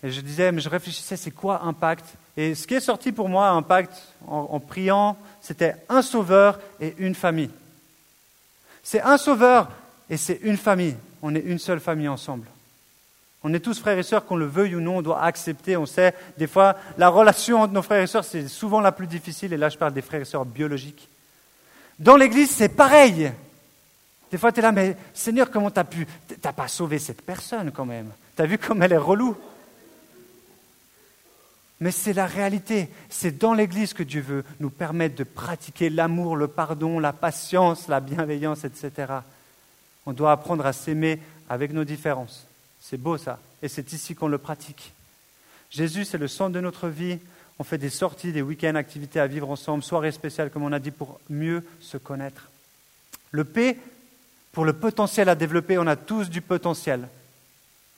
[SPEAKER 1] Et je disais, mais je réfléchissais, c'est quoi Impact? Et ce qui est sorti pour moi, Impact, en priant, c'était un sauveur et une famille. C'est un sauveur et c'est une famille. On est une seule famille ensemble. On est tous frères et sœurs, qu'on le veuille ou non, on doit accepter. On sait, des fois, la relation entre nos frères et sœurs, c'est souvent la plus difficile. Et là, je parle des frères et sœurs biologiques. Dans l'Église, c'est pareil. Des fois, tu es là, mais Seigneur, comment tu as pu? Tu n'as pas sauvé cette personne quand même. Tu as vu comme elle est relou? Mais c'est la réalité. C'est dans l'Église que Dieu veut nous permettre de pratiquer l'amour, le pardon, la patience, la bienveillance, etc. On doit apprendre à s'aimer avec nos différences. C'est beau ça. Et c'est ici qu'on le pratique. Jésus, c'est le centre de notre vie. On fait des sorties, des week-ends, activités à vivre ensemble, soirées spéciales, comme on a dit, pour mieux se connaître. Le P, pour le potentiel à développer, on a tous du potentiel.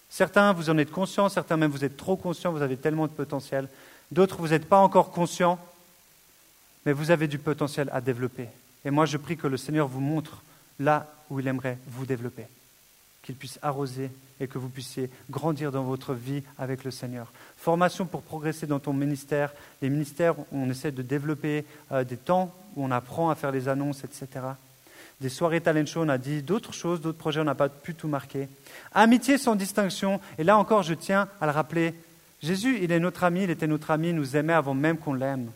[SPEAKER 1] Certains, vous en êtes conscients, certains même, vous êtes trop conscients, vous avez tellement de potentiel. D'autres, vous n'êtes pas encore conscients, mais vous avez du potentiel à développer. Et moi, je prie que le Seigneur vous montre là où il aimerait vous développer qu'il puisse arroser et que vous puissiez grandir dans votre vie avec le Seigneur. Formation pour progresser dans ton ministère. Les ministères, on essaie de développer euh, des temps où on apprend à faire les annonces, etc. Des soirées talent show, on a dit d'autres choses, d'autres projets, on n'a pas pu tout marquer. Amitié sans distinction. Et là encore, je tiens à le rappeler. Jésus, il est notre ami, il était notre ami, il nous aimait avant même qu'on l'aime.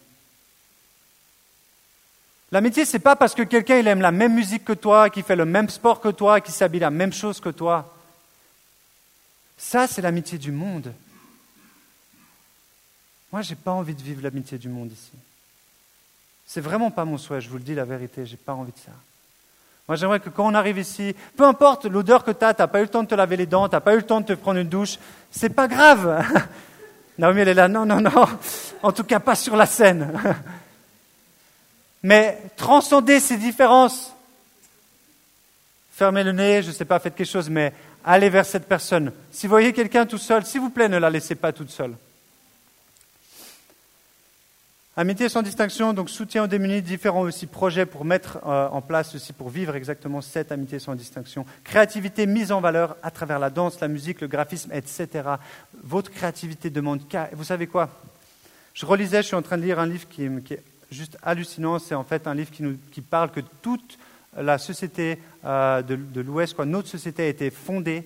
[SPEAKER 1] L'amitié, ce n'est pas parce que quelqu'un il aime la même musique que toi, qui fait le même sport que toi, qui s'habille la même chose que toi. Ça, c'est l'amitié du monde. Moi, je n'ai pas envie de vivre l'amitié du monde ici. C'est vraiment pas mon souhait, je vous le dis la vérité, je n'ai pas envie de ça. Moi, j'aimerais que quand on arrive ici, peu importe l'odeur que tu as, tu n'as pas eu le temps de te laver les dents, tu n'as pas eu le temps de te prendre une douche, c'est pas grave. <laughs> Naomi, elle est là, non, non, non, en tout cas pas sur la scène. <laughs> Mais transcendez ces différences. Fermez le nez, je ne sais pas, faites quelque chose, mais allez vers cette personne. Si vous voyez quelqu'un tout seul, s'il vous plaît, ne la laissez pas toute seule. Amitié sans distinction, donc soutien aux démunis, différents aussi projets pour mettre euh, en place aussi, pour vivre exactement cette amitié sans distinction. Créativité mise en valeur à travers la danse, la musique, le graphisme, etc. Votre créativité demande... Vous savez quoi? Je relisais, je suis en train de lire un livre qui, qui est juste hallucinant. C'est en fait un livre qui, nous, parle que toute la société euh, de, l'Ouest, notre société a été fondée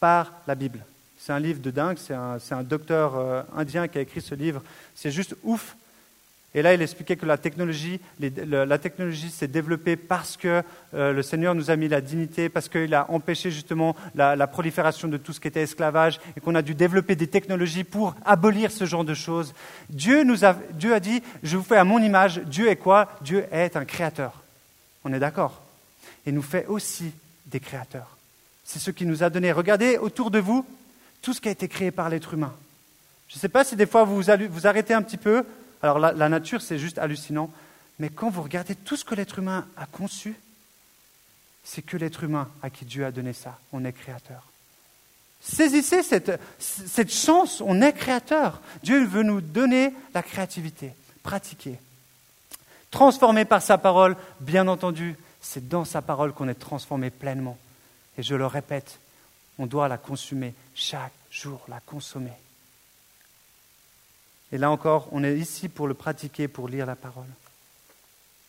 [SPEAKER 1] par la Bible. C'est un livre de dingue, c'est un, un, docteur euh, indien qui a écrit ce livre. C'est juste ouf et là, il expliquait que la technologie, la technologie s'est développée parce que euh, le Seigneur nous a mis la dignité, parce qu'il a empêché justement la, prolifération de tout ce qui était esclavage, et qu'on a dû développer des technologies pour abolir ce genre de choses. Dieu, nous a, Dieu a dit, je vous fais à mon image. Dieu est quoi? Dieu est un créateur. On est d'accord? Et nous fait aussi des créateurs. C'est ce qui nous a donné. Regardez autour de vous tout ce qui a été créé par l'être humain. Je ne sais pas si des fois vous vous arrêtez un petit peu alors la, nature, c'est juste hallucinant. Mais quand vous regardez tout ce que l'être humain a conçu, c'est que l'être humain à qui Dieu a donné ça. On est créateur. Saisissez cette, chance, on est créateur. Dieu veut nous donner la créativité, pratiquer. Transformé par sa parole, bien entendu, C'est dans sa parole qu'on est transformé pleinement. Et je le répète, on doit la consumer chaque jour, la consommer. Et là encore, on est ici pour le pratiquer, pour lire la parole.